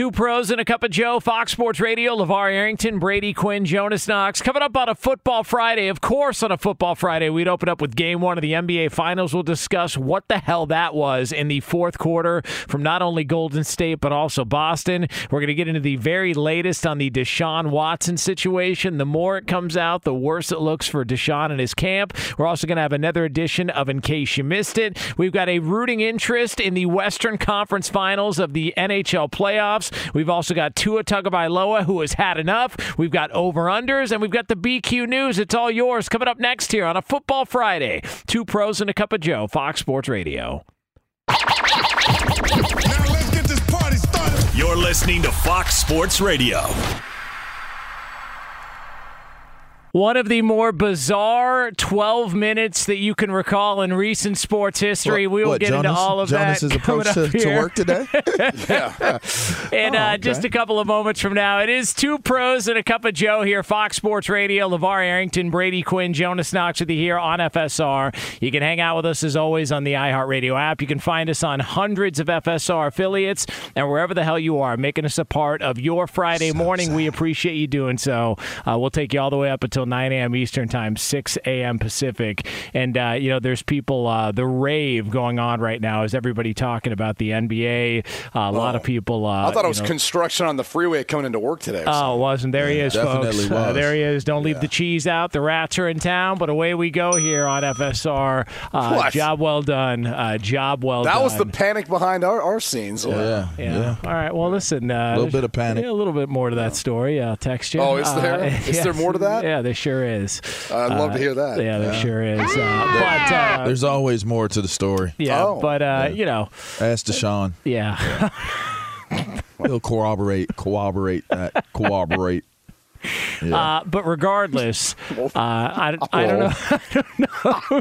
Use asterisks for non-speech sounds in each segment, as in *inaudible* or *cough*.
Two pros and a cup of Joe, Fox Sports Radio, LeVar Arrington, Brady Quinn, Jonas Knox. Coming up on a Football Friday. Of course, on a Football Friday, we'd open up with game one of the NBA Finals. We'll discuss what the hell that was in the fourth quarter from not only Golden State, but also Boston. We're going to get into the very latest on the Deshaun Watson situation. The more it comes out, the worse it looks for Deshaun and his camp. We're also going to have another edition of In Case You Missed It. We've got a rooting interest in the Western Conference Finals of the NHL playoffs. We've also got Tua Tagovailoa, who has had enough. We've got over-unders, and we've got the BQ News. It's all yours coming up next here on a Football Friday. Two pros and a cup of Joe, Fox Sports Radio. You're listening to Fox Sports Radio. One of the more bizarre 12 minutes that you can recall in recent sports history. What- we will what, get into all of Jonas's that. coming approach to- up to here. work today? *laughs* and Oh, uh, okay. just a couple of moments from now, it is two pros and a cup of Joe here, Fox Sports Radio. LeVar Arrington, Brady Quinn, Jonas Knox with you here on FSR. You can hang out with us as always on the iHeartRadio app. You can find us on hundreds of FSR affiliates and wherever the hell you are, making us a part of your Friday morning. We appreciate you doing so. Uh, we'll take you all the way up until 9 a.m. Eastern Time, 6 a.m. Pacific. And, uh, you know, there's people, uh, the rave going on right now is everybody talking about the NBA. Uh, a lot of people. Uh, I thought it was know- construction on the freeway coming into work today. Oh, something. it wasn't. There he is, definitely folks. Uh, there he is. Don't leave the cheese out. The rats are in town, but away we go here on FSR. Uh, What? job well done. Uh, job well that done. That was the panic behind our, our scenes. Yeah, yeah. yeah. All right. Well, listen. Uh, A little bit of panic. a little bit more to that story. I'll text you. Oh, is there? Uh, *laughs* Is there more to that? Yeah, there sure is. I'd love to hear that. Yeah, there sure is. Uh, but uh, There's always more to the story. yeah, Oh. but uh, you know, Ask Deshaun. yeah. *laughs* He'll corroborate, corroborate that, corroborate. Yeah. Uh, but regardless, *laughs* uh, I, I don't know. *laughs* I don't know.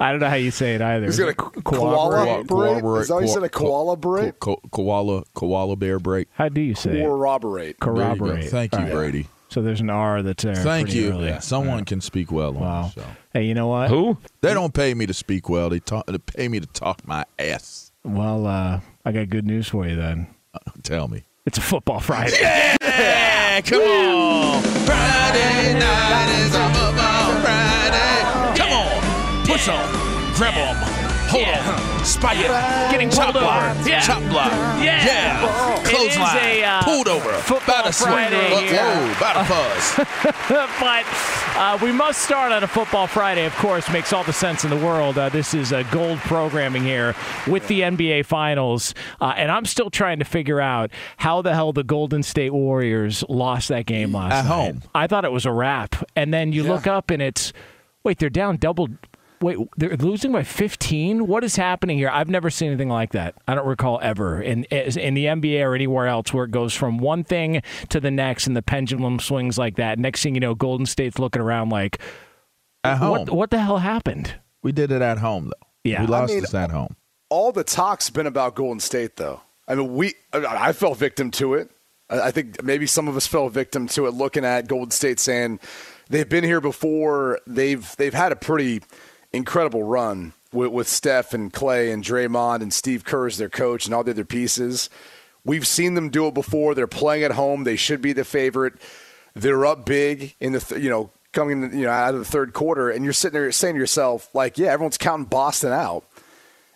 I don't know how you say it either. He's Is gonna it ko- corroborate? koala berate? Is that what you said? A koala break? koala, koala bear break. How do you say it? Corroborate. There. Corroborate. Thank you, All right. Brady. So there's an R that's there. Thank you. early. Someone can speak well on Wow. the show. Hey, you know what? Who? They don't pay me to speak well. They, talk, they pay me to talk my ass. Well, uh, I got good news for you then. *laughs* Tell me. It's a football Friday. Yeah, come on. Friday night is a football Friday. Come on. Push on. Grab them. Hold on. Spike it. Getting Chop pulled block. over. Yeah. Chop block. Yeah. Yeah. Is Clothesline. a, uh, Pulled over. Football By the. Friday Look here. low. By the fuzz. *laughs* but uh, we must start on a football Friday, of course, makes all the sense in the world. Uh, this is uh, gold programming here with the NBA Finals. Uh, and I'm still trying to figure out how the hell the Golden State Warriors lost that game last At night. home. I thought it was a wrap. And then you look up and it's, wait, they're down double. Wait, they're losing by 15? What is happening here? I've never seen anything like that. I don't recall ever in in the NBA or anywhere else where it goes from one thing to the next and the pendulum swings like that. Next thing you know, Golden State's looking around like, At home. what, what the hell happened? We did it at home, though. Yeah. We lost I mean, this at home. all the talk's been about Golden State, though. I mean, we I I fell victim to it. I I think maybe some of us fell victim to it, looking at Golden State saying they've been here before. They've they've had a pretty incredible run with, with Steph and Klay and Draymond and Steve Kerr as their coach and all the other pieces. We've seen them do it before. They're playing at home. They should be the favorite. They're up big in the th- you know coming you know out of the third quarter, and you're sitting there saying to yourself like, yeah, everyone's counting Boston out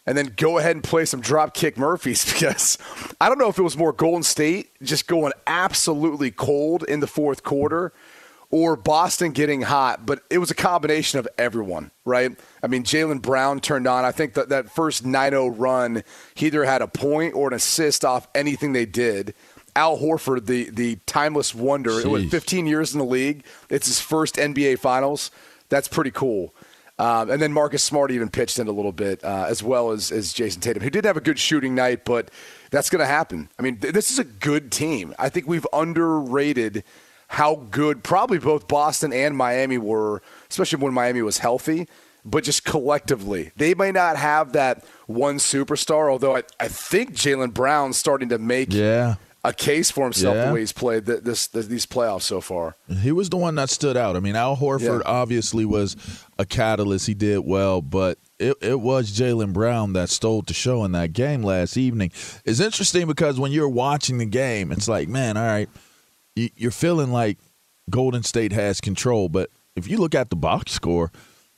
and then go ahead and play some Dropkick Murphys *laughs* because I don't know if it was more Golden State just going absolutely cold in the fourth quarter or Boston getting hot, but it was a combination of everyone, right? I mean, Jaylen Brown turned on. I think that that first 9 0 run, he either had a point or an assist off anything they did. Al Horford, the, the timeless wonder, it was 15 years in the league. It's his first NBA Finals. That's pretty cool. Um, and then Marcus Smart even pitched in a little bit, uh, as well as, as Jayson Tatum, who did have a good shooting night, but that's going to happen. I mean, th- this is a good team. I think we've underrated how good probably both Boston and Miami were, especially when Miami was healthy, but just collectively. They may not have that one superstar, although I, I think Jaylen Brown's starting to make Yeah. a case for himself Yeah. the way he's played th- this, th- these playoffs so far. He was the one that stood out. I mean, Al Horford Yeah. obviously was a catalyst. He did well, but it, it was Jaylen Brown that stole the show in that game last evening. It's interesting because when you're watching the game, it's like, man, all right, you're feeling like Golden State has control, but if you look at the box score,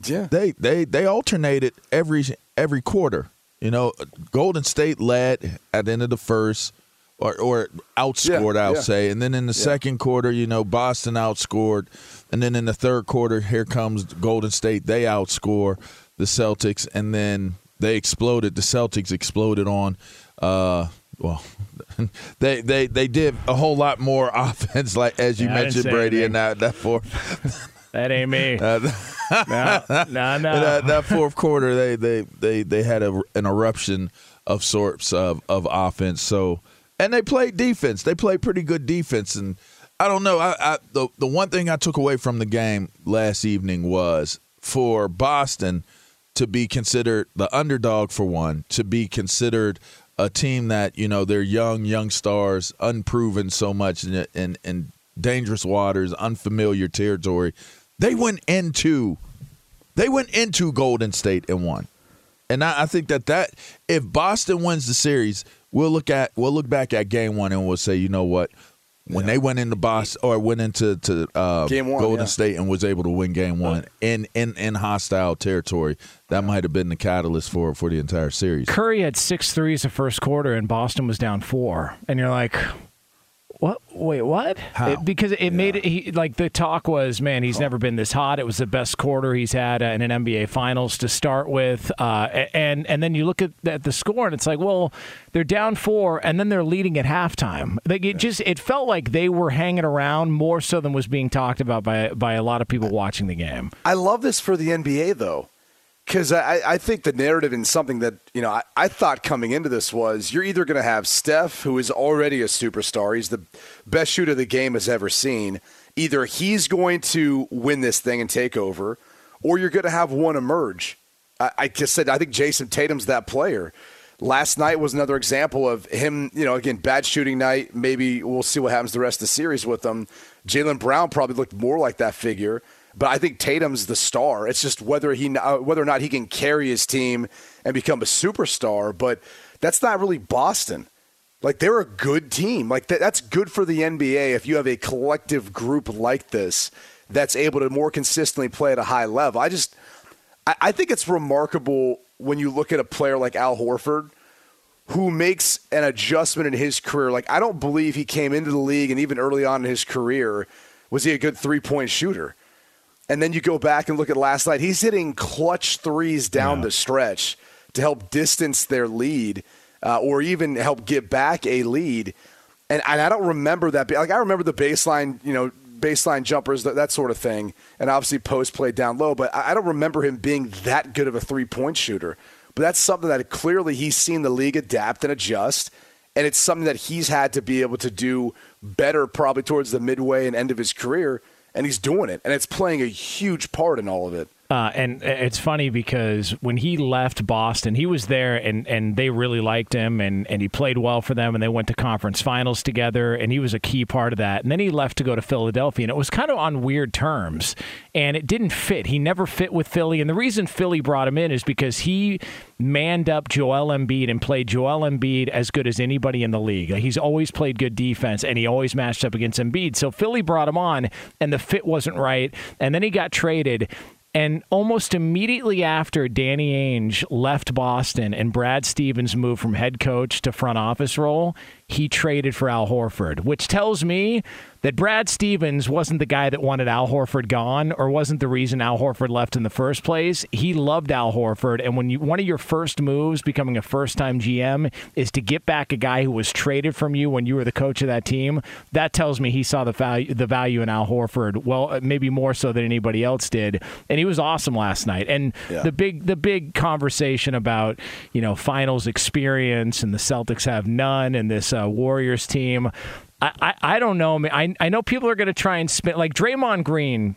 Yeah. they they they alternated every every quarter. You know, Golden State led at the end of the first, or or outscored, Yeah, I'll yeah. say, and then in the second quarter, you know, Boston outscored, and then in the third quarter, here comes Golden State. They outscore the Celtics, and then they exploded. The Celtics exploded on. Uh, well, *laughs* they they they did a whole lot more *laughs* offense, like as you Yeah, mentioned, Brady, anything. in that that fourth. That ain't me. *laughs* Uh, no, no, no. that, that fourth quarter, they they they they had a, an eruption of sorts of of offense. So, and they played defense. They played pretty good defense. And I don't know. I, I the the one thing I took away from the game last evening was for Boston to be considered the underdog for one, to be considered a team that you know they're young, young stars, unproven so much in in, in dangerous waters, unfamiliar territory. They went into they went into Golden State and won. And I, I think that that if Boston wins the series, we'll look at we'll look back at game one and we'll say, you know what, when they went into Boston or went into to uh, Game one, Golden yeah. State and was able to win game one in in in hostile territory, that might have been the catalyst for for the entire series. Curry had six threes the first quarter, and Boston was down four. And you're like, what? Wait, what? It- because it made it he, like the talk was, man, he's never been this hot. It was the best quarter he's had uh, in an NBA Finals to start with. Uh, and and then you look at, at the score, and it's like, well, they're down four, and then they're leading at halftime. Like it just it felt like they were hanging around more so than was being talked about by by a lot of people watching the game. I love this for the NBA though, because I, I think the narrative in something that you know I, I thought coming into this was you're either going to have Steph, who is already a superstar, he's the best shooter the game has ever seen. Either he's going to win this thing and take over, or you're going to have one emerge. I, I just said I think Jayson Tatum's that player. Last night was another example of him, you know, again, bad shooting night. Maybe we'll see what happens the rest of the series with him. Jaylen Brown probably looked more like that figure, but I think Tatum's the star. It's just whether he uh, whether or not he can carry his team and become a superstar. But that's not really Boston. Like they're a good team. Like that, that's good for the NBA if you have a collective group like this that's able to more consistently play at a high level. I just I, I think it's remarkable when you look at a player like Al Horford who makes an adjustment in his career. Like I don't believe he came into the league and even early on in his career was he a good three point shooter. And then you go back and look at last night. He's hitting clutch threes down the stretch to help distance their lead, uh, or even help get back a lead. And, and I don't remember that. Like I remember the baseline, you know, baseline jumpers, that, that sort of thing, and obviously post play down low. But I, I don't remember him being that good of a three point shooter. But that's something that clearly he's seen the league adapt and adjust, and it's something that he's had to be able to do better probably towards the midway and end of his career, and he's doing it, and it's playing a huge part in all of it. Uh, and it's funny because when he left Boston, he was there and, and they really liked him and, and he played well for them and they went to conference finals together and he was a key part of that. And then he left to go to Philadelphia and it was kind of on weird terms and it didn't fit. He never fit with Philly. And the reason Philly brought him in is because he manned up Joel Embiid and played Joel Embiid as good as anybody in the league. He's always played good defense and he always matched up against Embiid. So Philly brought him on and the fit wasn't right. And then he got traded and almost immediately after Danny Ainge left Boston and Brad Stevens moved from head coach to front office role, he traded for Al Horford, which tells me that Brad Stevens wasn't the guy that wanted Al Horford gone or wasn't the reason Al Horford left in the first place. He loved Al Horford. And when you one of your first moves becoming a first time GM is to get back a guy who was traded from you when you were the coach of that team, that tells me he saw the value the value in Al Horford. Well, maybe more so than anybody else did. And he was awesome last night. And yeah. the big the big conversation about, you know, finals experience and the Celtics have none and this uh, Warriors team. I, I, I don't know. I, mean, I know people are going to try and spin like Draymond Green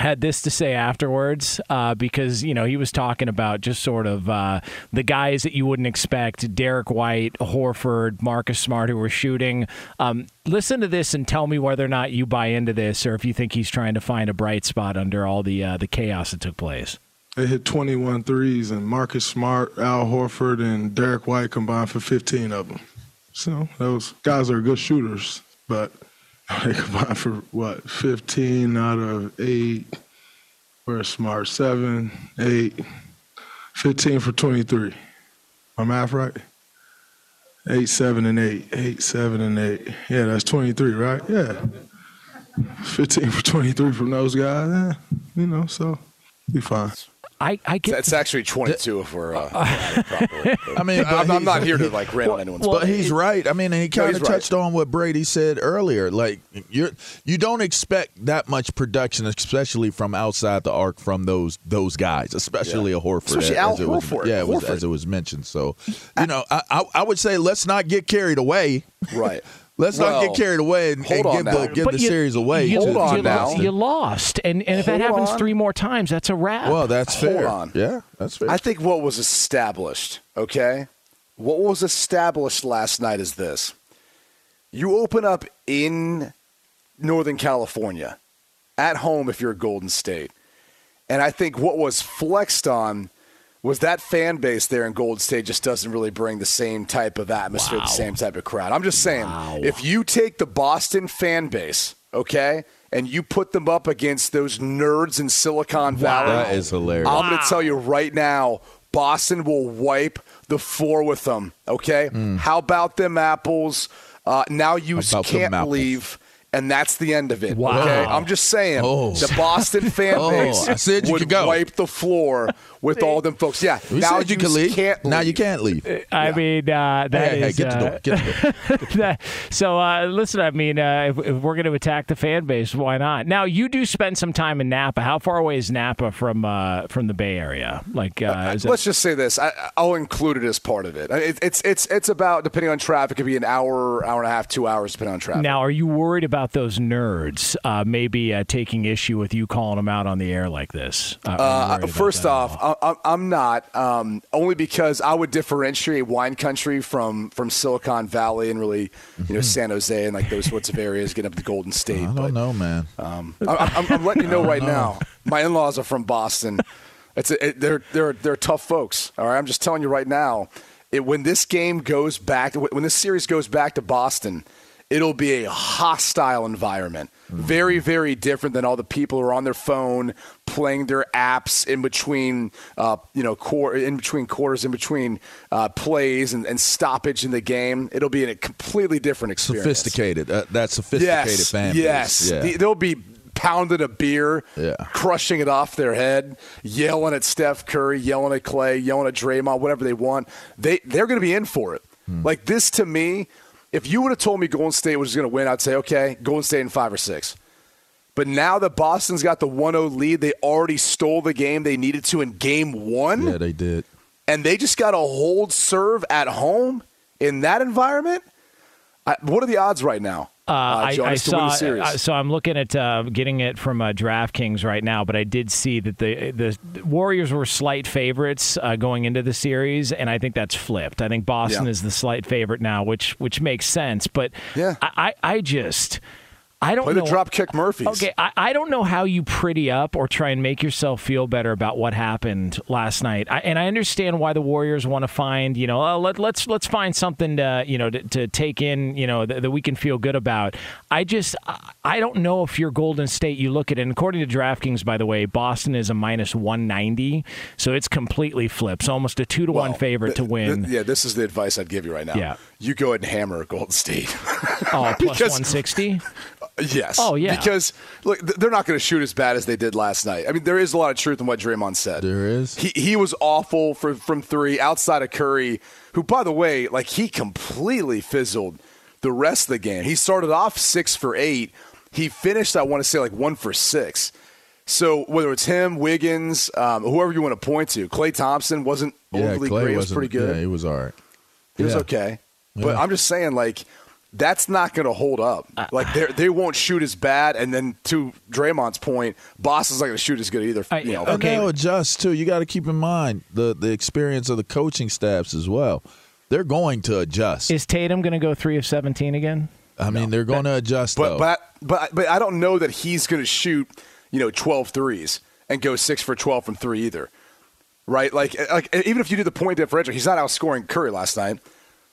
had this to say afterwards uh, because you know he was talking about just sort of uh, the guys that you wouldn't expect: Derrick White, Horford, Marcus Smart, who were shooting. Um, listen to this and tell me whether or not you buy into this, or if you think he's trying to find a bright spot under all the uh, the chaos that took place. They hit 21 threes, and Marcus Smart, Al Horford, and Derrick White combined for 15 of them. So those guys are good shooters, but *laughs* they combined for what 15 out of eight. We're smart seven, eight, 15 for 23. My math right? Eight, seven, and eight. Eight, seven, and eight. Yeah, that's 23, right? Yeah. 15 for 23 from those guys. Yeah, you know, so be fine. I, I get that's actually 22 if we're. Uh, *laughs* I mean, I'm, I'm, not here to like rain on anyone's. Well, but he's right. I mean, he kind of touched right. on what Brady said earlier. Like you, you don't expect that much production, especially from outside the arc from those those guys, especially yeah. a Horford. Especially as, Al as Horford. Was, yeah, was, as it was mentioned. So, you know, I, I, I would say let's not get carried away. Right. *laughs* Let's well, not get carried away and, and give the, give the you, series away. You, hold on now. You lost, and, and if hold that happens on. three more times, that's a wrap. Well, that's fair. Hold on. Yeah, that's fair. I think what was established, okay, what was established last night is this: you open up in Northern California, at home if you're a Golden State, and I think what was flexed on was that fan base there in Golden State just doesn't really bring the same type of atmosphere, wow. the same type of crowd. I'm just saying, wow. if you take the Boston fan base, okay, and you put them up against those nerds in Silicon Valley, that is hilarious. I'm going to tell you right now, Boston will wipe the floor with them. Okay, mm. how about them apples? Uh, now you can't leave and that's the end of it. Wow. Okay, I'm just saying oh. the Boston fan *laughs* oh, base oh, would wipe the floor with all them folks. Yeah, we now you, you can leave. Can't leave. Now you can't leave. I yeah. mean, uh, that hey, is, hey, get uh, the door. Get the door. *laughs* that, so uh, listen, I mean, uh, if, if, we're going to attack the fan base, why not? Now you do spend some time in Napa. How far away is Napa from uh, from the Bay Area? Like, uh, let's just say this. I, will include it as part of it. it. It's it's it's about depending on traffic, it could be an hour, hour and a half, two hours, depending on traffic. Now, are you worried about those nerds maybe taking issue with you calling them out on the air like this? first off, I, I'm not not, um, only because I would differentiate wine country from from Silicon Valley and really, you know, San Jose and like those sorts of areas, getting up to Golden State. I don't but, know, man. Um, I, am letting you *laughs* know right know. now. My in-laws are from Boston. It's a, it, they're they're they're tough folks. All right, I'm just telling you right now. It, when this game goes back, when this series goes back to Boston, it'll be a hostile environment. Mm-hmm. Very, very different than all the people who are on their phone playing their apps in between, uh, you know, core, in between quarters, in between uh, plays and, and, stoppage in the game. It'll be a completely different experience. Sophisticated. Uh, that sophisticated yes, fan Yes. Yeah. The, they'll be pounding a beer, yeah. crushing it off their head, yelling at Steph Curry, yelling at Klay, yelling at Draymond, whatever they want. They they're going to be in for it. Hmm. Like this to me if you would have told me Golden State was going to win, I'd say, okay, Golden State in five or six. But now that Boston's got the 1 0 lead, they already stole the game they needed to in game one. Yeah, they did. And they just got to hold serve at home in that environment. I, what are the odds right now? Uh, I, I saw. Uh, so I'm looking at uh, getting it from uh, DraftKings right now, but I did see that the the Warriors were slight favorites uh, going into the series, and I think that's flipped. I think Boston Yeah. is the slight favorite now, which which makes sense. But Yeah. I, I, I just. I don't Play know. the Dropkick Murphys. Okay, I, I don't know how you pretty up or try and make yourself feel better about what happened last night. I, and I understand why the Warriors want to find, you know, uh, let, let's let's find something to, you know, to, to take in, you know, that, that we can feel good about. I just I- don't know if you're Golden State. You look at it, and according to DraftKings, by the way, Boston is a minus 190, so it's completely flips, almost a two to one favorite to win. th- yeah, this is the advice I'd give you right now. Yeah. You go ahead and hammer Golden State. *laughs* oh, plus because- 160. *laughs* yes. Oh, yeah. Because, look, they're not going to shoot as bad as they did last night. I mean, there is a lot of truth in what Draymond said. There is. He, he was awful for, from three outside of Curry, who, by the way, like he completely fizzled the rest of the game. He started off six for eight. He finished, I want to say, like one for six. So whether it's him, Wiggins, um, whoever you want to point to, Klay Thompson wasn't Yeah, overly Klay great. It was pretty good. Yeah, he was all right. He was Yeah. But I'm just saying, like, that's not going to hold up. Uh, like, uh. they they won't shoot as bad. And then to Draymond's point, Boston's not going to shoot as good either. I- you know, And they'll adjust too. You got to keep in mind the the experience of the coaching staffs as well. They're going to adjust. Is Tatum going to go three of 17 again? I mean, they're going to adjust. but though. but but but I don't know that he's going to shoot, you know, 12 threes and go six for 12 from three either. Right? Like, like even if you do the point differential, he's not outscoring Curry last night.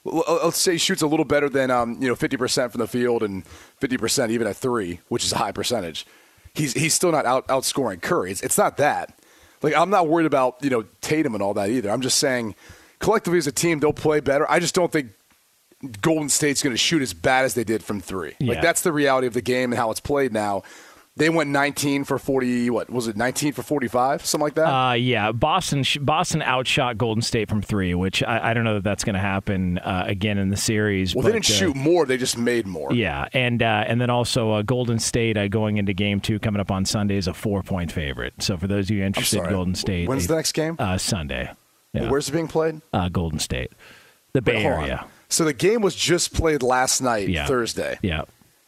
L- Let's say he shoots a little better than um, you know 50% from the field and 50% even at three, which is a high percentage. He's he's still not out outscoring Curry. It's, it's not that. Like I'm not worried about you know Tatum and all that either. I'm just saying collectively as a team they'll play better. I just don't think Golden State's going to shoot as bad as they did from three. Yeah. Like that's the reality of the game and how it's played now. They went 19 for 40. What was it? 19 for 45, something like that. Uh, yeah, Boston Boston outshot Golden State from three, which I, I don't know that that's going to happen uh, again in the series. well, but, they didn't uh, shoot more; they just made more. Yeah, and uh, and then also uh, Golden State uh, going into Game Two coming up on Sunday is a four point favorite. So for those of you interested. Golden State, When's the next game? Uh, Sunday. Yeah. Where's it being played? uh, Golden State, the Bay Wait. Area. So the game was just played last night, Yeah. Thursday, Yeah.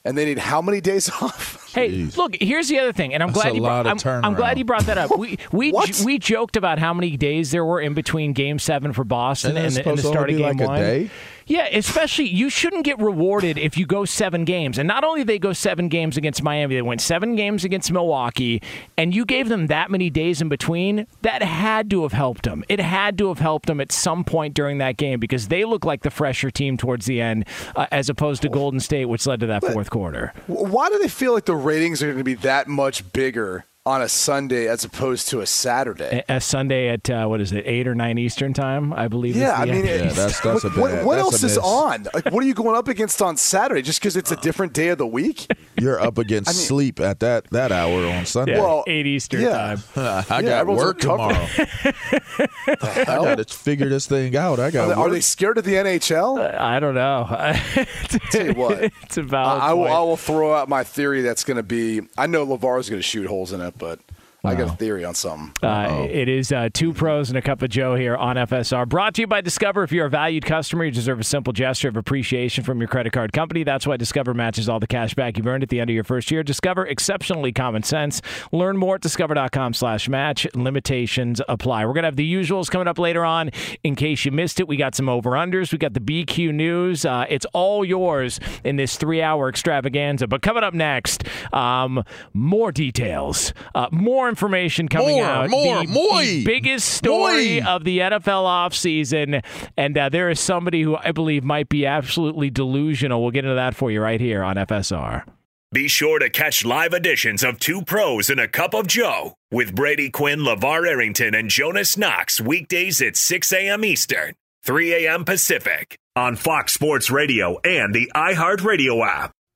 And they need how many days *laughs* off? Hey, Jeez. look. Here's the other thing, and I'm That's glad you brought. lot of I'm, I'm glad you brought that up. We *laughs* we What? we joked about how many days there were in between Game Seven for Boston Isn't it and, the, and the supposed to start of Game be like a One. Yeah, especially you shouldn't get rewarded if you go seven games. And not only they go seven games against Miami, they went seven games against Milwaukee, and you gave them that many days in between. That had to have helped them. It had to have helped them at some point during that game because they look like the fresher team towards the end, uh, as opposed to Golden State, which led to that fourth quarter. Why do they feel like the ratings are going to be that much bigger on a Sunday as opposed to a Saturday? A, a Sunday at uh, what is it, eight or nine Eastern time? I believe. is Yeah, I the mean. Yeah, that's that's a what, bad. what, what that's else a is on? Like, what are you going up against on Saturday? Just because it's a different day of the week? You're up against sleep at that that hour on Sunday. Yeah, Well, eight Eastern yeah. time. *laughs* I got everyone's work tomorrow. *laughs* recovering. I got to figure this thing out. I got. they, are they scared of the NHL? I don't know. *laughs* Tell you what, it's about. I, I will. I will throw out my theory that's going to be. I know LeVar's going to shoot holes in it, but I got a theory on something. Uh, it is uh, two pros and a cup of Joe here on FSR. Brought to you by Discover. If you're a valued customer, you deserve a simple gesture of appreciation from your credit card company. That's why Discover matches all the cash back you've earned at the end of your first year. Discover, exceptionally common sense. Learn more at discover.com slash match. Limitations apply. We're going to have the usuals coming up later on. In case you missed it, we got some over-unders. We got the BQ news. Uh, it's all yours in this three-hour extravaganza. But coming up next, um, more details, uh, more information coming More, out. more, the, moi. the biggest story Moi. of the NFL offseason. And uh, there is somebody who I believe might be absolutely delusional. We'll get into that for you right here on FSR. Be sure to catch live editions of Two Pros and a Cup of Joe with Brady Quinn, LeVar Arrington, and Jonas Knox weekdays at 6 a.m. Eastern, 3 a.m. Pacific on Fox Sports Radio and the iHeartRadio app.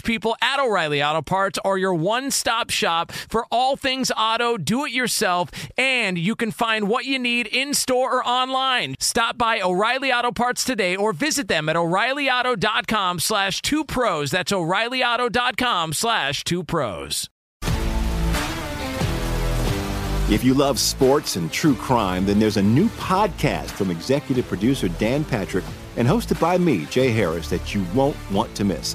people at O'Reilly Auto Parts are your one stop shop for all things auto, do it yourself, and you can find what you need in store or online. Stop by O'Reilly Auto Parts today or visit them at o'ReillyAuto.com slash two pros. That's o'ReillyAuto.com slash two pros. If you love sports and true crime, then there's a new podcast from executive producer Dan Patrick and hosted by me, Jay Harris, that you won't want to miss.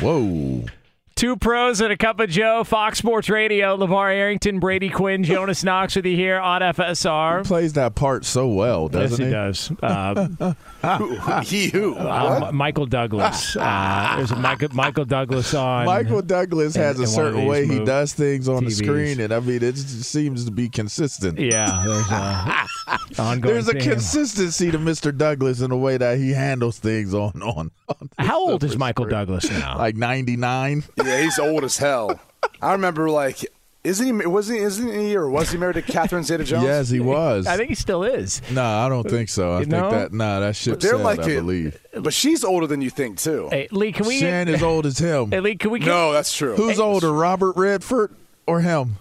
Whoa. Two pros and a cup of Joe, Fox Sports Radio, LeVar Arrington, Brady Quinn, Jonas *laughs* Knox with you here on FSR. He plays that part so well, doesn't yes, he? he? does. *laughs* Uh, he who? uh, Michael Douglas. *laughs* Uh, there's a Michael, Michael Douglas on. Michael Douglas has in- a in certain way he does things on the screen, and I mean, it just seems to be consistent. Yeah, there's a ongoing. There's a consistency to Mr. Douglas in the way that he handles things on on. on How old is Michael screen. Douglas now? Like 99. Yeah, he's old as hell. I remember like, isn't he? Wasn't he? Isn't he? Or was he married to Catherine Zeta-Jones? Yes, he was. I think he still is. No, I don't think so. I You think know? that no, that ship They're sailed, like, I a- believe. but she's older than you think too. Hey, Lee, can we? Shan is old as him. Hey, Lee, can we? Get, no, that's true. Who's older, Robert Redford or him?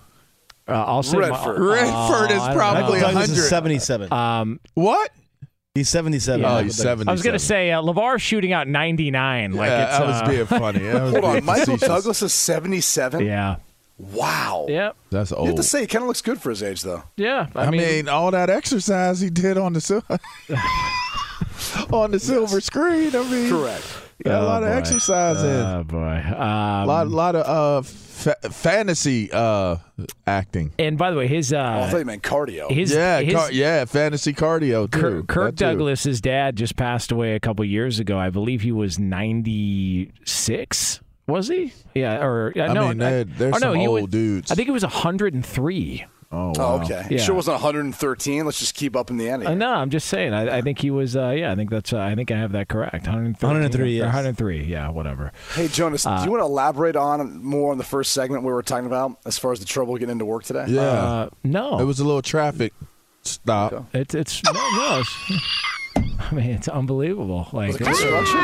Uh, I'll say Redford. My, Redford is probably know. a Douglas 77. Um, What? He's 77. Yeah. Oh, he's Douglas. 70. I was gonna say uh, LeVar shooting out 99. Like yeah, it's I was uh, being funny. *laughs* Was Hold being on, Michael facetious. Douglas is seventy-seven. Yeah. Wow. Yep. That's old. You have to say, he kind of looks good for his age, though. Yeah. I, I mean, all that exercise he did on the sil- *laughs* on the silver screen. I mean, Correct. got a Oh, lot of boy. exercise in. Oh boy. Um, A lot, lot of uh, fa- fantasy uh, acting. and by the way, his Oh, I uh, thought you meant cardio. his yeah, his, car- yeah, fantasy cardio too. Kirk, Kirk That too. Douglas's dad just passed away a couple years ago. I believe he was 96. Was he? Yeah. Or uh, I no, mean, they're- they're or no, some he old was, dudes. I think it was 103. Oh, Oh, wow. okay. Yeah. Sure wasn't 113. Let's just keep up in the ante. Uh, no, I'm just saying. I, I think he was. Uh, yeah, I think that's. Uh, I think I have that correct. 103. 103, or yes. 103. Yeah, whatever. Hey, Jonas, Uh, do you want to elaborate on more on the first segment we were talking about as far as the trouble getting into work today? Yeah. Uh, no, It was a little traffic stop. It's it's no, no it's, I mean, it's unbelievable. Like it construction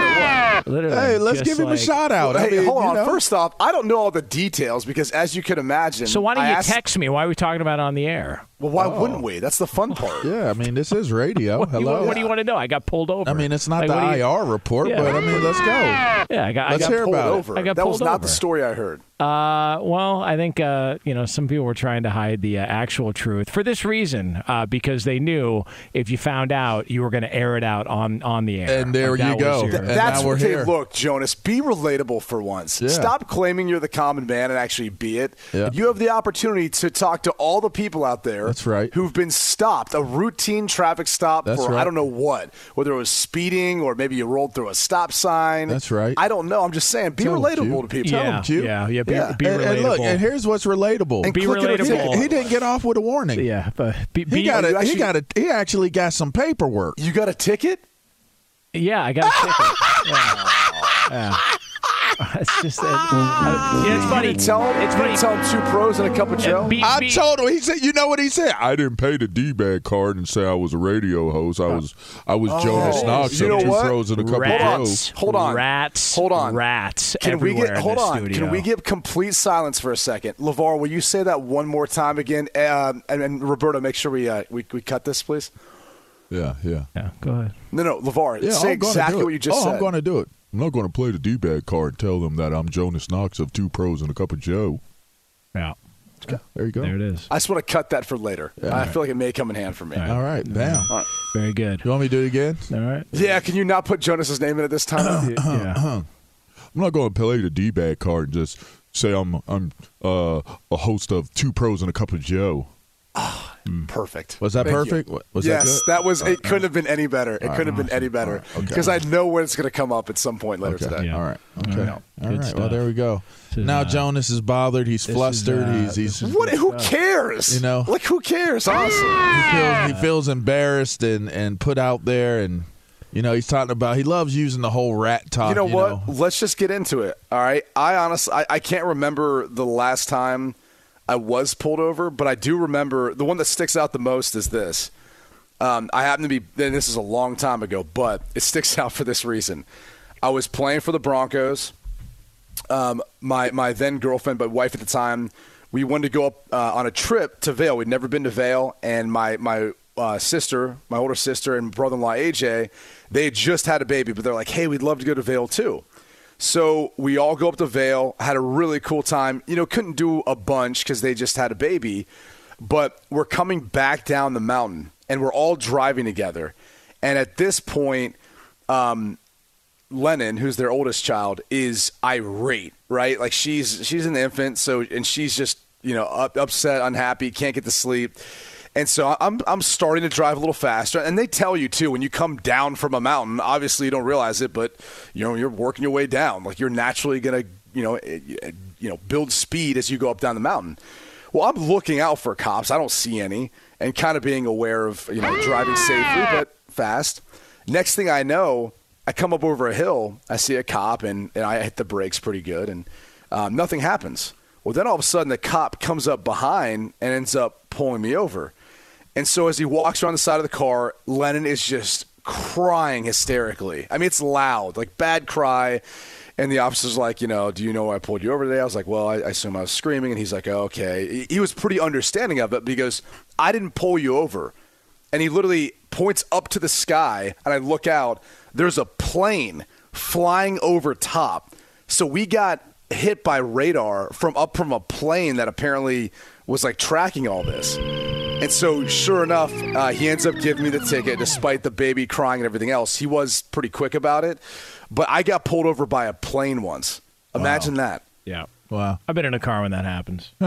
literally. Hey, let's give him a shout out. I hey, mean, hold on. know. First off, I don't know all the details because, as you can imagine, So why don't I you asked- text me? Why are we talking about it on the air? Well, why wouldn't we? That's the fun part. *laughs* Yeah, I mean, this is radio. What, do you- Hello. what do you want to know? I got pulled over. I mean, it's not Like, the what you- IR report, Yeah. but I mean, let's go. Yeah, I got. Let's I got hear Pulled about it. over. I got that was not over. the story I heard. Uh, well, I think uh, you know some people were trying to hide the uh, actual truth for this reason, uh, because they knew if you found out, you were going to air it out on on the air. And there Like, you go. your- And That's what they here. look, Jonas. Be relatable for once. Yeah. Stop claiming you're the common man and actually be it. Yeah. You have the opportunity to talk to all the people out there. That's right. Who've been stopped, a routine traffic stop That's for I don't know what, whether it was speeding or maybe you rolled through a stop sign. That's right. I don't know. I'm just saying, be Tell 'em, relatable Q. to people. Tell yeah, 'em, Q. yeah, yeah. Be, Yeah. be and, relatable. and look, and here's what's relatable. And Be click it or relatable. ticket. he didn't get off with a warning. yeah, but be, He got you a, actually- he got a, he actually got some paperwork. You got a ticket? Yeah, I got a ticket. *laughs* yeah. yeah. *laughs* It's just, uh, yeah, *laughs* it's funny. You didn't tell him, It's funny. tell him two pros and a cup of Joe? Be- I be- told him. He said, "You know what he said? I didn't pay the D bag card and say I was a radio host. I was I was Jonas Knox You of know two what? throws and a couple rats, of Joes. Hold on. rats, Hold on. rats. Can we get hold on? Studio. Can we get complete silence for a second? LeVar, will you say that one more time again? Um, and, and Roberto, make sure we, uh, we we cut this, please. Yeah, yeah, Yeah, go ahead. No, no, LeVar, yeah. say I'm gonna exactly do it. what you just oh, said. I'm going to do it. I'm not going to play the D bag card and tell them that I'm Jonas Knox of two pros and a cup of Joe. Yeah, There you go. there it is. I just want to cut that for later. Yeah. I feel like it may come in hand for me. All right, bam. Very good. You want me to do it again? All right. Yeah, can you not put Jonas's name in it this time? Yeah. *clears throat* I'm not going to play the D bag card and just say I'm I'm uh, a host of two pros and a cup of Joe. Perfect. Was that Thank perfect? Wa- Was yes, that good? was. It couldn't have been any better. It couldn't have been any better right, okay. because I know when it's going to come up at some point later Okay. today. Yeah. All right. Okay. All right. All Good right. Well, there we go. Is, now uh, Jonas is bothered. He's this is, flustered. uh, he's he's What? Who cares? You know? like who cares? Honestly. he feels he feels embarrassed and and put out there and you know he's talking about he loves using the whole rat talk. you know what? Let's just get into it. All right. I honestly, I, I can't remember the last time I was pulled over, but I do remember the one that sticks out the most is this. Um, I happen to be, and this is a long time ago, but it sticks *laughs* out for this reason. I was playing for the Broncos. Um, my my then girlfriend, but wife at the time, we wanted to go up uh, on a trip to Vail. We'd never been to Vail, and my my uh, sister, my older sister, and brother-in-law AJ, they just had a baby, but they're like, "Hey, we'd love to go to Vail too." So we all go up to Vail, had a really cool time. You know, couldn't do a bunch because they just had a baby, but we're coming back down the mountain, and we're all driving together. And at this point, um, Lennon, who's their oldest child, is irate, right? Like she's she's an infant, so and she's just you know up, upset, unhappy, can't get to sleep. And so I'm I'm starting to drive a little faster, and they tell you too when you come down from a mountain. Obviously, you don't realize it, but you know you're working your way down. Like you're naturally gonna you know eh, eh, you know build speed as you go up down the mountain. Well, I'm looking out for cops. I don't see any, and kind of being aware of you know driving safely but fast. Next thing I know, I come up over a hill. I see a cop, and, and I hit the brakes pretty good, and um, nothing happens. Well, then all of a sudden, the cop comes up behind and ends up pulling me over. And so as he walks around the side of the car, Lennon is just crying hysterically. I mean, it's loud, like bad cry. And the officer's like, you know, do you know why I pulled you over today? I was like, well, I, I assume I was screaming. And he's like, oh, okay. He- He was pretty understanding of it because I didn't pull you over. And he literally points up to the sky, and I look out. There's a plane flying over top. So we got hit by radar from up from a plane that apparently was like tracking all this. And so, sure enough, uh, he ends up giving me the ticket despite the baby crying and everything else. He was pretty quick about it. But I got pulled over by a plane once. Imagine that. Yeah. Wow. I've been in a car when that happens. *laughs*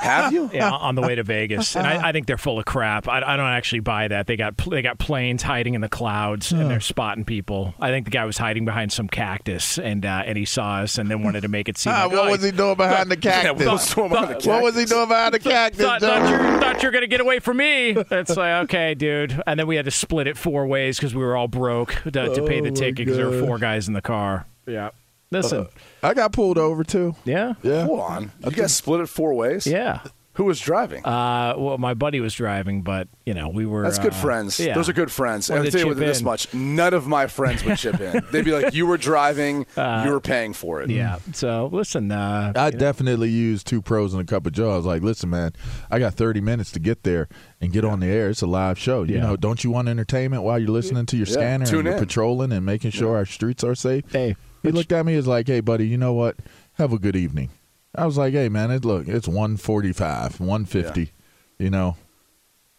Have you? Yeah, on the way to Vegas, and I, I think they're full of crap. I, I don't actually buy that. They got pl- they got planes hiding in the clouds, and they're spotting people. I think the guy was hiding behind some cactus, and uh, and he saw us, and then wanted to make it seem. *laughs* Ah, like, what oh, was he doing behind the *laughs* cactus? what was going on with What was he doing behind the cactus? Thought, thought, you're, thought you're gonna get away from me. It's like okay, dude. And then we had to split it four ways because we were all broke to, to pay the Oh, ticket because there were four guys in the car. Yeah. Listen. I got pulled over too. yeah. Yeah. Hold on. You guys split it four ways? Yeah. Who was driving? Uh, well, my buddy was driving, but you know we were. That's good uh, friends. Yeah. Those are good friends. Wanted And I'll to tell you chip this in. much: none of my friends would chip in. They'd be like, "You were driving, *laughs* you were paying for it." Uh, Yeah. So listen, uh, I definitely used two pros and a cup of Joe. I was like, listen, man, I got 30 minutes to get there and get on the air. It's a live show. You Yeah. know, don't you want entertainment while you're listening to your Yeah, scanner tune and you're in. patrolling and making sure our streets are safe? hey, He looked at me as like, hey, buddy, you know what? Have a good evening. I was like, hey, man, it, look, it's 145, 150. You know,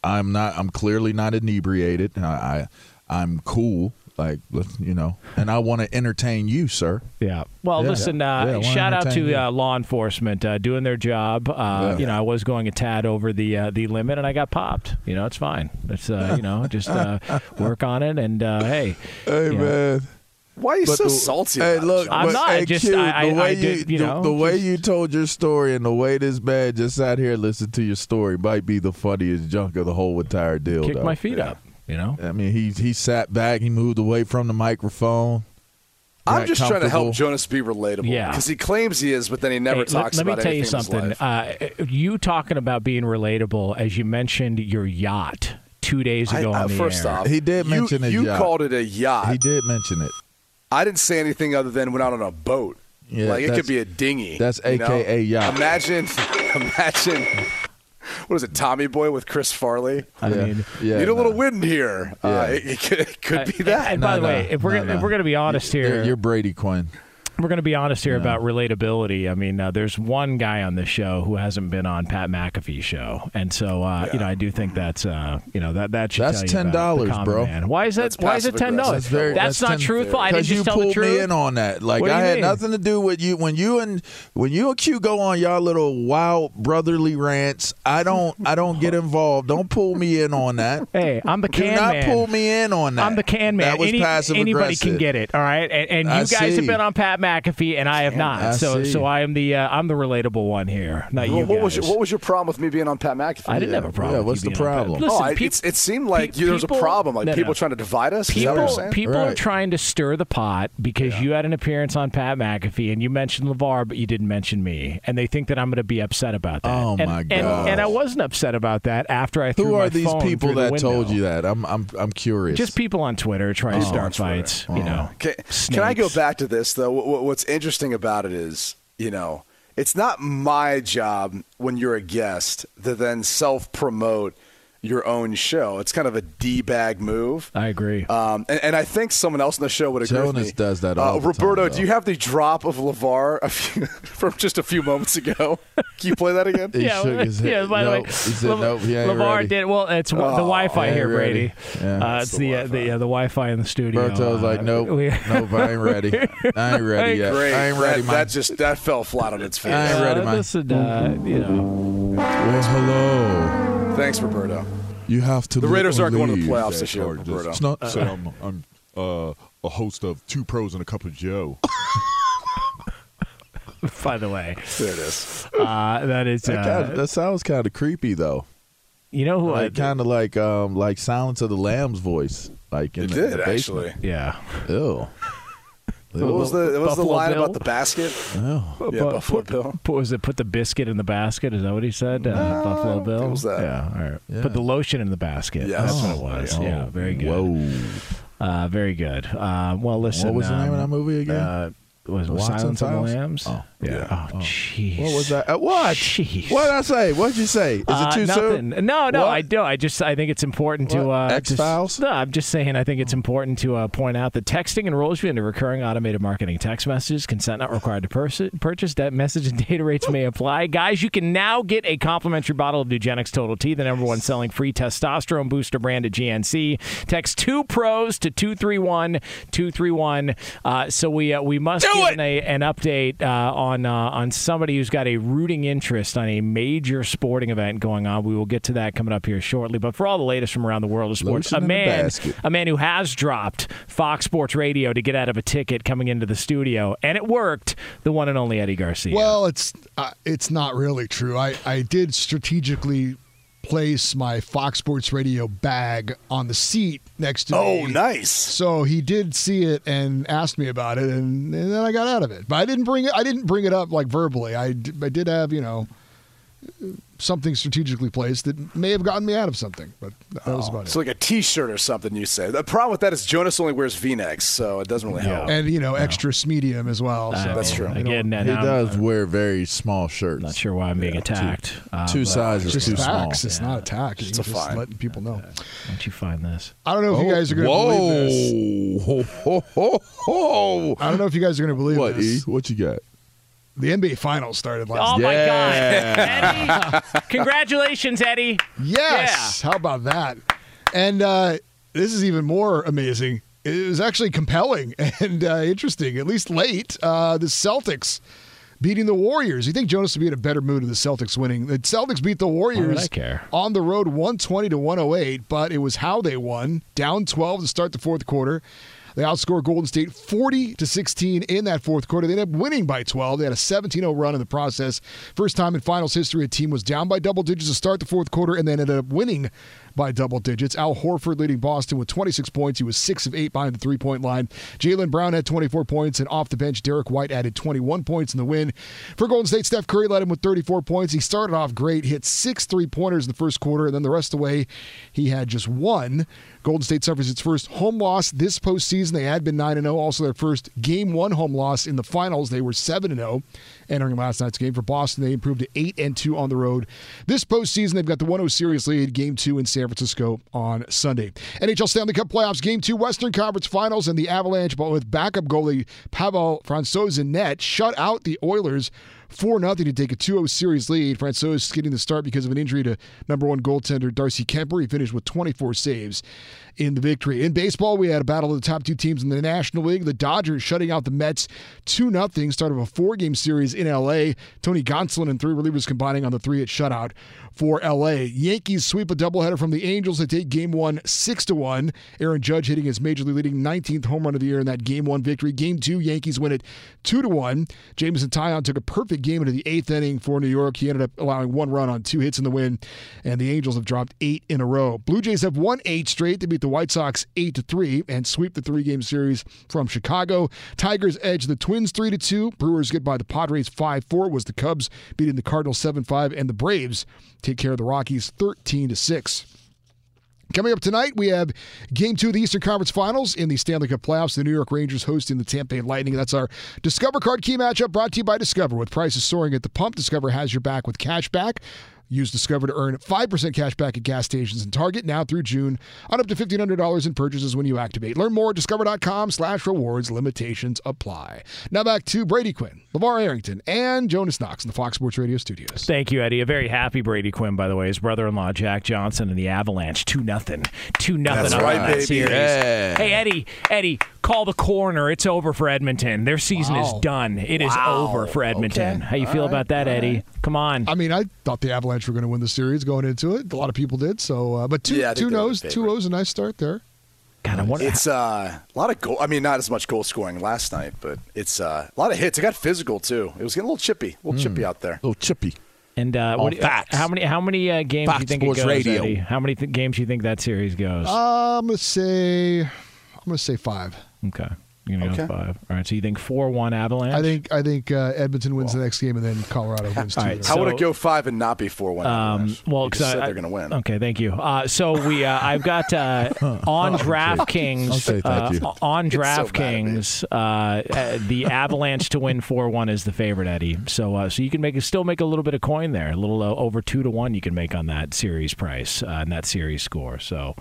I'm not, I'm clearly not inebriated. I, I I'm cool. Like, you know, and I want to entertain you, sir. Yeah. Well, Yeah. listen. Yeah, Uh, wanna shout out to uh, law enforcement uh, doing their job. Uh, Yeah. You know, I was going a tad over the uh, the limit, and I got popped. You know, it's fine. It's uh, you know, just uh, *laughs* work on it, and uh, hey, Hey, you know, man. Why are you But so the- salty? Hey, look, I'm but, not, Hey, just- Q, I- I- the way I you, did, you the, know, the way just- you told your story and the way this man just sat here and listened to your story might be the funniest junk of the whole entire deal. kick my feet up. You know. I mean, he he sat back, he moved away from the microphone. I'm just trying to help. Jonas be relatable. Yeah. Because he claims he is, but then he never Hey, talks let, about me tell you anything in his something. life. Uh, you talking about being relatable as you mentioned your yacht two days I- ago uh, on the first air. off, He did you- mention his You yacht. called it a yacht. He did mention it. I didn't say anything other than went out on a boat. Yeah, like it could be a dinghy. that's you know? AKA yacht. Imagine, *laughs* imagine. What is it, Tommy Boy with Chris Farley? I yeah, mean, yeah, Need a little wind here. Uh, it, it could, it could be Uh, that. And by No, the way, no, if we're no, gonna, if we're going to be honest You're- here, You're Brady Quinn. We're going to be honest here about relatability. I mean, uh, there's one guy on this show who hasn't been on Pat McAfee's show, and so uh, you know I do think that's uh, you know that that should That's tell you $10, bro. Man. Why is that? That's Why is it ten dollars? That's very. That's, not 10 truthful. I didn't you just tell pulled the truth. me in on that. Like I had mean? nothing to do with you when you and when you and Q go on y'all little wild brotherly rants. I don't. I don't get involved. Don't pull me in on that. *laughs* Hey, I'm the can Do not man. pull me in on that. I'm the can man. That was Any- passive anybody aggressive. can get it. All right, and, and you I guys see. have been on Pat McAfee, and I have not. I so see. so I am the uh, I'm the relatable one here, not you Well, what was your, what was your problem with me being on Pat McAfee? I didn't have a problem. Yeah, with what's you the being on Pat- problem? Listen, oh, I, peop- it's, it seemed like pe- you, there was a problem, like no, people no. trying to divide us. Is that what People, you're saying? people are trying to stir the pot because you had an appearance on Pat McAfee and you mentioned LeVar, but you didn't mention me, and they think that I'm going to be upset about that. Oh, and, my and, and I wasn't upset about that after I threw Who my are these phone people through the that told you that? I'm. I'm. I'm curious. Just people on Twitter trying to Oh, start fights. You know, Can, can I go back to this though? What, what- what's interesting about it is, you know, it's not my job when you're a guest to then self promote your own show. It's kind of a d bag move. I agree. Um, and, and I think someone else in the show would agree with Jonas me. does that Uh, all the Roberto, time, do you have the drop of Levar a few, *laughs* from just a few moments ago? Can you play that again? *laughs* He yeah, shook his head. yeah. By the way, He said, Le- nope, he LeVar ready. did well. It's the Oh, Wi-Fi here. Brady. Yeah. Uh, it's the uh, the, yeah, the Wi-Fi in the studio. Roberto's like, Uh, nope, we- nope, I ain't ready. *laughs* I ain't ready yet. Great. I ain't ready, that, man. that just that fell flat on its face. I ain't ready, uh, man. Listen, uh, you know, Well, hello. Thanks, Roberto. You have to. The Raiders aren't going to the believe playoffs that this year, Chargers- Roberto. It's not. Say I'm, I'm uh, a host of Two Pros and a Cup of Joe. *laughs* by the way, There it is. uh, that is That, uh, kinda, that sounds kind of creepy though. you know who I Like kind of like um like Silence of the Lambs voice. Like in It the, did the basement. actually. yeah. Ew. What was the what was the line Bill? about the basket? Ew. Yeah, But Buffalo put, Bill. Put, was it put the biscuit in the basket? Is that what he said? Uh, Buffalo Bill. it was that. Yeah. All right. Yeah. Put the lotion in the basket. Yes. That's what it Oh, was. yeah. Yeah. Very good. Whoa. Uh, very good. Uh, well, listen. What was the name of um, that movie again? Uh, was it Watson Silence of the Lambs? Oh. Yeah. Oh, jeez. What was that? Uh, what? Jeez. What did I say? What did you say? Is Uh, it too nothing. soon? No, no, What? I do. I just I think it's important to uh, X-Files? No, I'm just saying. I think it's important to uh, point out that texting enrolls you into recurring automated marketing text messages. Consent not required to pers- purchase. That message and data rates may apply. Guys, you can now get a complimentary bottle of Nugenix Total T, the number one selling free testosterone booster brand at GNC. Text two pros to two three one two three one. Uh, So we uh, we must Do give an, a, an update uh, on uh, on somebody who's got a rooting interest on a major sporting event going on. We will get to that coming up here shortly. But for all the latest from around the world of sports, Lotion a man basket. a man who has dropped Fox Sports Radio to get out of a ticket coming into the studio, and it worked. The one and only Eddie Garcia. Well, it's uh, it's not really true. I, I did strategically place my Fox Sports Radio bag on the seat next to Oh, me. Oh, nice. So he did see it and asked me about it, and, and then I got out of it. But I didn't bring it. I didn't bring it up like verbally. I, d- I did have you know something strategically placed that may have gotten me out of something, but that was about It's it. like a T-shirt or something. You say the problem with that is Jonas only wears V-necks, so it doesn't really help. And you know, extra medium as well. So That's true. you know, Again, He now does wear very small shirts. Not sure why I'm being attacked. Uh, Two but sizes just too small. facts. It's not attacking. It's a just fine. letting people know. Don't you find this? I don't know if you guys are going to believe this. Whoa! *laughs* Ho, ho, ho, ho. I don't know if you guys are going to believe What, E? this. What you got? The NBA Finals started last year. Oh night. my Yeah. God, Eddie! Congratulations, Eddie. Yes. How about that? And uh, this is even more amazing. It was actually compelling *laughs* and uh, interesting, at least late. Uh, the Celtics beating the Warriors. You think Jonas would be in a better mood if the Celtics winning? The Celtics beat the Warriors on the road 120 to 108, but it was how they won. Down 12 to start the fourth quarter. They outscored Golden State 40 to 16 in that fourth quarter. They ended up winning by 12. They had a 17-0 run in the process. First time in finals history a team was down by double digits to start the fourth quarter and then ended up winning by double digits. Al Horford leading Boston with 26 points. He was 6 of 8 behind the three-point line. Jaylen Brown had 24 points, and off the bench, Derrick White added 21 points in the win. For Golden State, Steph Curry led him with 34 points. He started off great, hit six three-pointers in the first quarter, and then the rest of the way, he had just one. Golden State suffers its first home loss this postseason. They had been 9 0. Also, their first game one home loss in the finals. They were 7 0 entering last night's game. For Boston, they improved to 8 and 2 on the road. This postseason, they've got the 1 0 series lead, game two in San Francisco on Sunday. NHL Stanley Cup playoffs, game two, Western Conference finals, and the Avalanche, but with backup goalie Pavel Francouz in net, shut out the Oilers. 4 0 to take a 2 0 series lead. Francouz getting the start because of an injury to number one goaltender Darcy Kuemper. He finished with 24 saves in the victory. In baseball, we had a battle of the top two teams in the National League. The Dodgers shutting out the Mets 2 0, start of a four game series in LA. Tony Gonsolin and three relievers combining on the three hit shutout for LA. Yankees sweep a doubleheader from the Angels. They take game one 6 to 1. Aaron Judge hitting his major league leading 19th home run of the year in that game one victory. Game two, Yankees win it 2 to 1. Jameson Taillon took a perfect game into the eighth inning for New York. He ended up allowing one run on two hits in the win, and the Angels have dropped eight in a row. Blue Jays have won eight straight. They beat the White Sox eight to three and sweep the three game series from Chicago. Tigers edge the Twins three to two. Brewers get by the Padres five four. Was the Cubs beating the Cardinals seven five, and the Braves take care of the Rockies thirteen to six. Coming up tonight, we have Game Two of the Eastern Conference Finals in the Stanley Cup playoffs. The New York Rangers hosting the Tampa Bay Lightning. That's our Discover Card Key matchup brought to you by Discover. With prices soaring at the pump, Discover has your back with cash back. Use Discover to earn 5% cash back at gas stations and Target now through June on up to $1,500 in purchases when you activate. Learn more at discover.com slash rewards. Limitations apply. Now back to Brady Quinn, LeVar Arrington, and Jonas Knox in the Fox Sports Radio studios. Thank you, Eddie. A very happy Brady Quinn, by the way. His brother-in-law Jack Johnson and the Avalanche, two nothing, two nothing That's on right, that baby. series. Yeah. Hey, Eddie, Eddie, call the coroner. It's over for Edmonton. Their season is Wow. done. It is over for Edmonton. Okay. How you feel about that, Eddie? Come on. I mean, I thought the Avalanche were going to win the series going into it. A lot of people did. So, uh, but two Yeah, two they were no's, two. O's, a nice start there. God, I wonder. It's uh, a lot of goal. I mean, not as much goal scoring last night, but it's uh, a lot of hits. It got physical too. It was getting a little chippy, a little chippy out there. A little chippy. and uh, what do you- how many how many uh, games do you Fox think it Sports goes, Radio. Eddie? How many th- games do you think that series goes? Uh, I'm gonna say, I'm gonna say five. okay. You're gonna okay. five. All right. So you think four one Avalanche? I think I think uh, Edmonton wins the next game, and then Colorado wins two. All right, there. How would it go five and not be four one? Um, well, because said I- they're going to win. Okay, thank you. Uh, so we, uh, I've got uh, *laughs* on DraftKings. Okay, uh, on It's so DraftKings, uh, uh, the Avalanche to win four one is the favorite, Eddie. So, uh, so you can make still make a little bit of coin there, a little uh, over two to one. You can make on that series price uh, and that series score. So,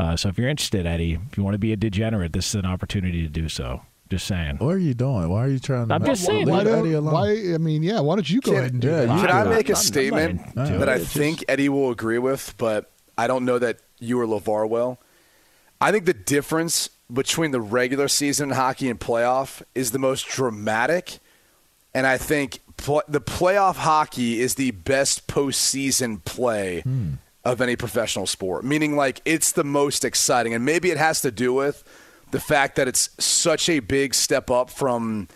uh, so if you're interested, Eddie, if you want to be a degenerate, this is an opportunity to do so. Just saying. What are you doing? Why are you trying to? I'm just saying. Leave Why Eddie don't? alone. Why? I mean, yeah. Why don't you go Can- ahead and do Yeah, that? Can I make a I'm- I'm statement that it. I It's think Eddie will agree with, but I don't know that you or LeVar will? I think the difference between the regular season in hockey and playoff is the most dramatic and I think pl- the playoff hockey is the best postseason play of any professional sport. Meaning, like it's the most exciting, and maybe it has to do with the fact that it's such a big step up from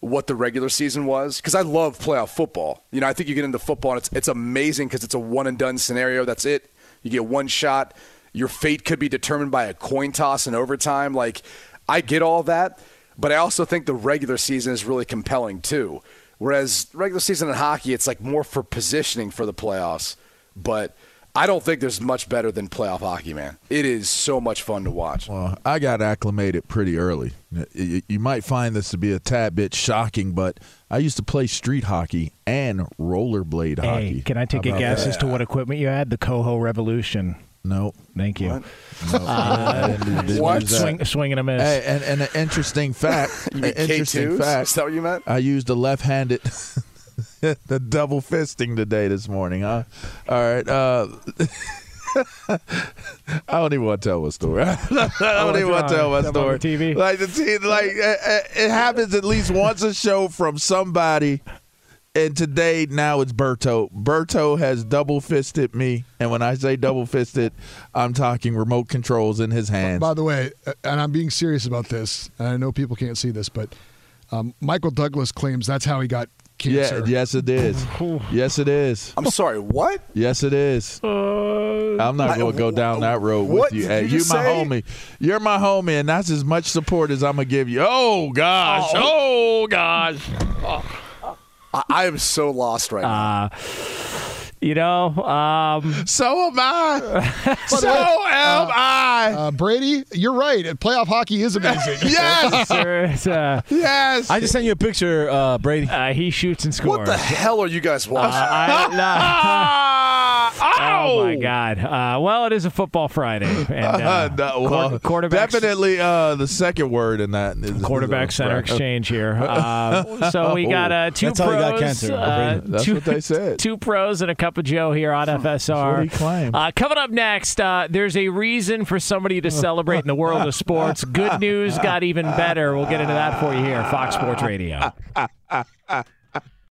what the regular season was because I love playoff football. You know, I think you get into football and it's it's amazing because it's a one and done scenario. That's it. You get one shot. Your fate could be determined by a coin toss in overtime. Like I get all that, but I also think the regular season is really compelling too. Whereas regular season in hockey, it's like more for positioning for the playoffs. But I don't think there's much better than playoff hockey, man. It is so much fun to watch. Well, I got acclimated pretty early. You you might find this to be a tad bit shocking, but I used to play street hockey and rollerblade hockey. Hey, can I take a guess that? as to what equipment you had? The Koho Revolution. No. Thank you. *laughs* Uh, What? Swing, swing and a miss. Hey, and, and an interesting fact. *laughs* You mean an interesting K2s? fact. Is that what you meant? I used a left-handed, *laughs* *laughs* the double fisting today this morning. Huh? All right. Uh, *laughs* I don't even want to tell my story. *laughs* I don't even want to tell my Come on story. the TV? Like the t- like it, it happens at least once a show from somebody. And today, now it's Berto. Berto has double fisted me, and when I say double fisted, I'm talking remote controls in his hands. By the way, uh, and I'm being serious about this, and I know people can't see this, but um, Michael Douglas claims that's how he got Yeah, yes, it is. Yes, it is. I'm sorry, what? Yes, it is. Uh, I'm not going to go down that road what with you. did Hey, you you just my homie. You're my homie, and that's as much support as I'm going to give you. Oh, gosh. Oh. oh, gosh. I, I am so lost right uh, now. Uh, you know, um, So am I. *laughs* so the way, am I. Uh, Brady, you're right. Playoff hockey is *laughs* amazing. yes. *laughs* sir, uh, Yes. I just sent you a picture, uh, Brady. uh, he shoots and scores. what the hell are you guys Uh, watching? I, nah. Oh my. God! Uh, well, it is a football Friday, *laughs* and uh, Uh, no, well, definitely uh, the second word in that is quarterback center Right. exchange here. *laughs* Uh, so we got uh, two That's pros. got cancer, That's two, what they said. *laughs* Two pros and a cup of Joe here on FSR. Uh, coming up next, uh, there's a reason for somebody to celebrate in the world of sports. Good news got even better. We'll get into that for you here, Fox Sports Radio.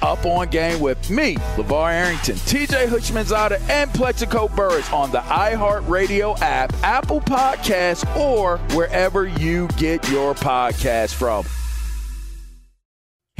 Up on Game with me, LeVar Arrington, TJ Houshmandzadeh, and Plaxico Burress on the iHeartRadio app, Apple Podcasts, or wherever you get your podcast from.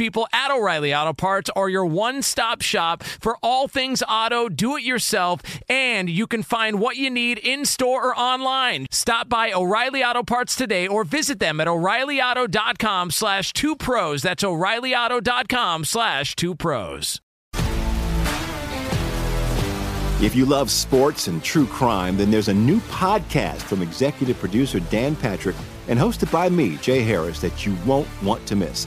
people at O'Reilly Auto Parts are your one stop shop for all things auto, do it yourself, and you can find what you need in store or online. Stop by O'Reilly Auto Parts today or visit them at o'ReillyAuto.com slash two pros. That's o'ReillyAuto.com slash two pros. If you love sports and true crime, then there's a new podcast from executive producer Dan Patrick and hosted by me, Jay Harris, that you won't want to miss.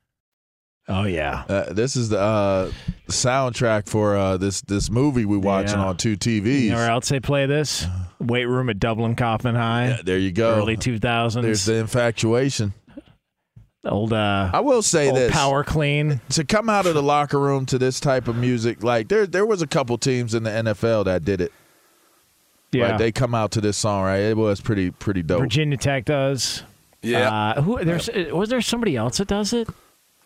Oh yeah. Uh, this is the uh, soundtrack for uh, this this movie we watching Yeah. on two TVs. You know where else they play this? Weight room at Dublin Coffman High. there you go. Early 2000s. There's the infatuation. Old uh I will say this. power clean. to come out of the locker room to this type of music, like there there was a couple teams in the NFL that did it. Yeah. Like they come out to this song, right? It was pretty pretty dope. Virginia Tech does. Yeah. Uh, who there's was there somebody else that does it?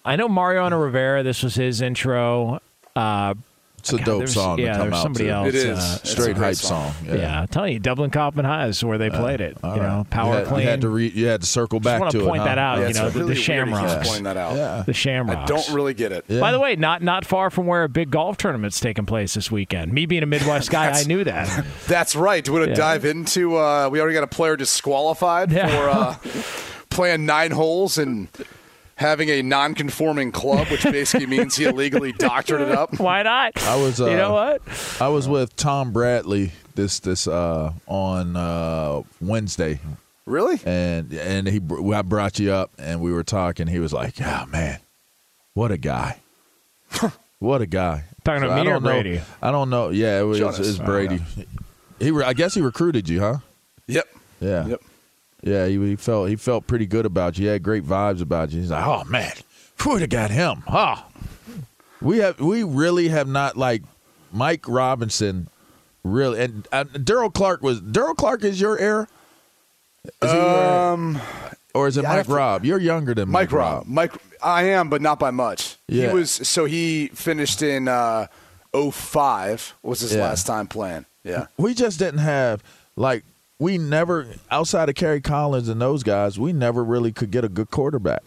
I know Mariano Rivera. This was his intro. Uh, It's a God, dope there's- song. to Yeah, come there's out somebody to. else. It is. uh, a Straight hype song. song. yeah. I'm telling you, Dublin Coffman High is where they played it. All you right. know, power you had, clean. You had to re, you had to circle Just back want to to point it. that huh? out. Yeah, you know, really the, the weird he keeps Shamrocks. pointing that out. Yeah. The Shamrocks. I don't really get it. Yeah. By the way, not not far from where a big golf tournament's taking place this weekend. Me being a Midwest guy, I knew that. *laughs* That's right. Do we want to dive into? Uh, we already got a player disqualified for uh, *laughs* playing nine holes and having a non-conforming club, which basically means he illegally doctored it up. *laughs* Why not? I was. Uh, you know what? I was with Tom Bradley this this uh, on uh, Wednesday, Really? and and he I brought you up, and we were talking. He was like, "Oh man, what a guy! *laughs* what a guy!" Talking So to I me or don't know- Brady? I don't know. Yeah, it was, Jonas. it was Oh, Brady. He, I guess he recruited you, huh? Yep. Yeah. Yep. Yeah, he, he felt he felt pretty good about you. He had great vibes about you. He's like, "Oh man, would have got him." Huh? We have we really have not like Mike Robinson, really, and uh, Daryll Clark was Daryll Clark is your era. Is Um, or is it Mike Robb? You're younger than Mike, Mike Robb. Mike, I am, but not by much. Yeah. He was so he finished in uh, 05 was his Yeah. last time playing. Yeah. We just didn't have like we never outside of Kerry Collins and those guys. We never really could get a good quarterback.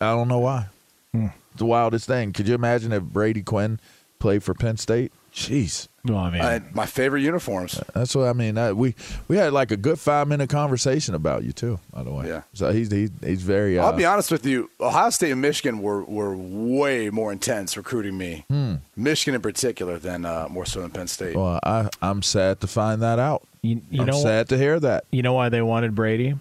I don't know why. Hmm. It's the wildest thing. Could you imagine if Brady Quinn played for Penn State? Jeez. Well, I mean, I had my favorite uniforms. That's what I mean. I, we we had like a good five minute conversation about you too. By the way, Yeah. So he's he's, he's very. Uh, I'll be honest with you. Ohio State and Michigan were, were way more intense recruiting me. Michigan in particular than uh, more so than Penn State. Hmm. Well, I I'm sad to find that out. You, you I'm know, sad to hear that. you know why they wanted Brady?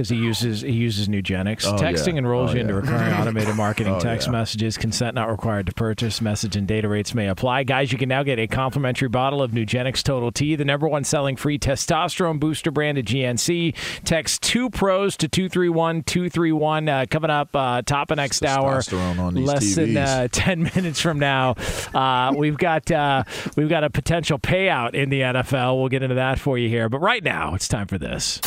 Because he uses he uses Nugenix. Oh, Texting yeah. enrolls Oh, you into yeah. recurring *laughs* automated marketing Oh, text yeah. messages. Consent not required to purchase. Message and data rates may apply. Guys, you can now get a complimentary bottle of Nugenix Total T, the number one selling free testosterone booster brand at GNC. Text two pros to two three one two three one. Uh, coming up uh, top of next hour. Testosterone on these less than uh, *laughs* ten minutes from now, uh, we've got uh, we've got a potential payout in the NFL. We'll get into that for you here. But right now, it's time for this.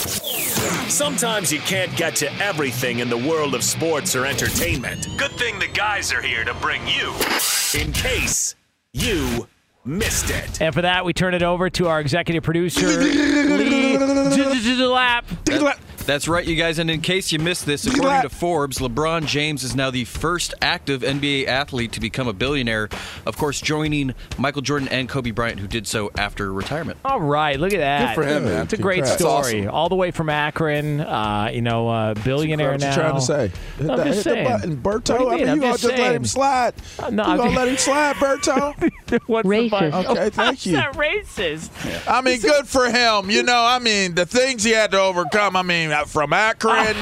Sometimes you can't get to everything in the world of sports or entertainment. Good thing the guys are here to bring you in case you missed it. And for that, we turn it over to our executive producer, Lee Lap. That's right, you guys. And in case you missed this, according to Forbes, LeBron James is now the first active NBA athlete to become a billionaire. Of course, joining Michael Jordan and Kobe Bryant, who did so after retirement. All right, look at that. Good for him, man. It's a great Congrats. story. Awesome. All the way from Akron, uh, you know, uh, billionaire What now. you trying to say? Hit, I'm the, just hit saying. the button, What Berto. do you I mean? mean, I'm you gonna just just let him slide? Uh, no, you I'm gonna just- let him slide, Berto? *laughs* What's the button? Okay, thank How's you. that racist? I mean, good for him. You know, I mean, the things he had to overcome. I mean, from Akron.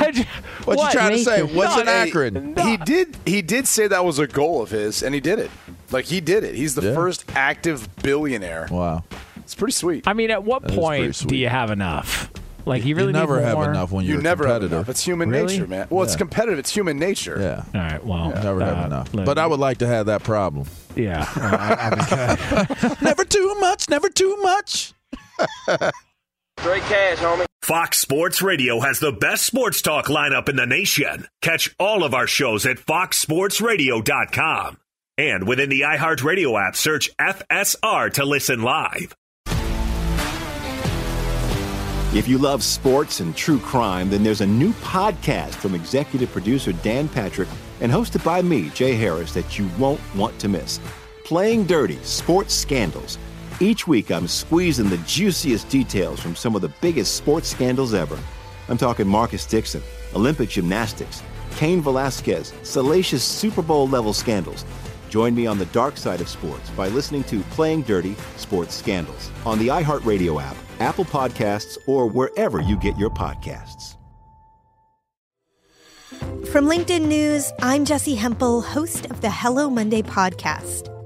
what, you trying to say? What's in Hey, Akron? He did. He did say that was a goal of his, and he did it. Like he did it. He's the Yeah. first active billionaire. Wow, it's pretty sweet. I mean, at what That is pretty point do you have enough? Like, you You really never need have more? enough when you you're a never have enough. It's human Really? nature, man. Well, it's competitive. It's human nature. Yeah. All right. Well, Never have uh, enough. look, But I would like to have that problem. Yeah. Uh, *laughs* never too much. Never too much. *laughs* Straight cash, homie. Fox Sports Radio has the best sports talk lineup in the nation. Catch all of our shows at foxsportsradio.com. And within the iHeartRadio app, search FSR to listen live. If you love sports and true crime, then there's a new podcast from executive producer Dan Patrick and hosted by me, Jay Harris, that you won't want to miss. Playing Dirty Sports Scandals. Each week, I'm squeezing the juiciest details from some of the biggest sports scandals ever. I'm talking Marcus Dixon, Olympic gymnastics, Cain Velasquez, salacious Super Bowl level scandals. Join me on the dark side of sports by listening to Playing Dirty Sports Scandals on the iHeartRadio app, Apple Podcasts, or wherever you get your podcasts. From LinkedIn News, I'm Jessi Hempel, host of the Hello Monday podcast.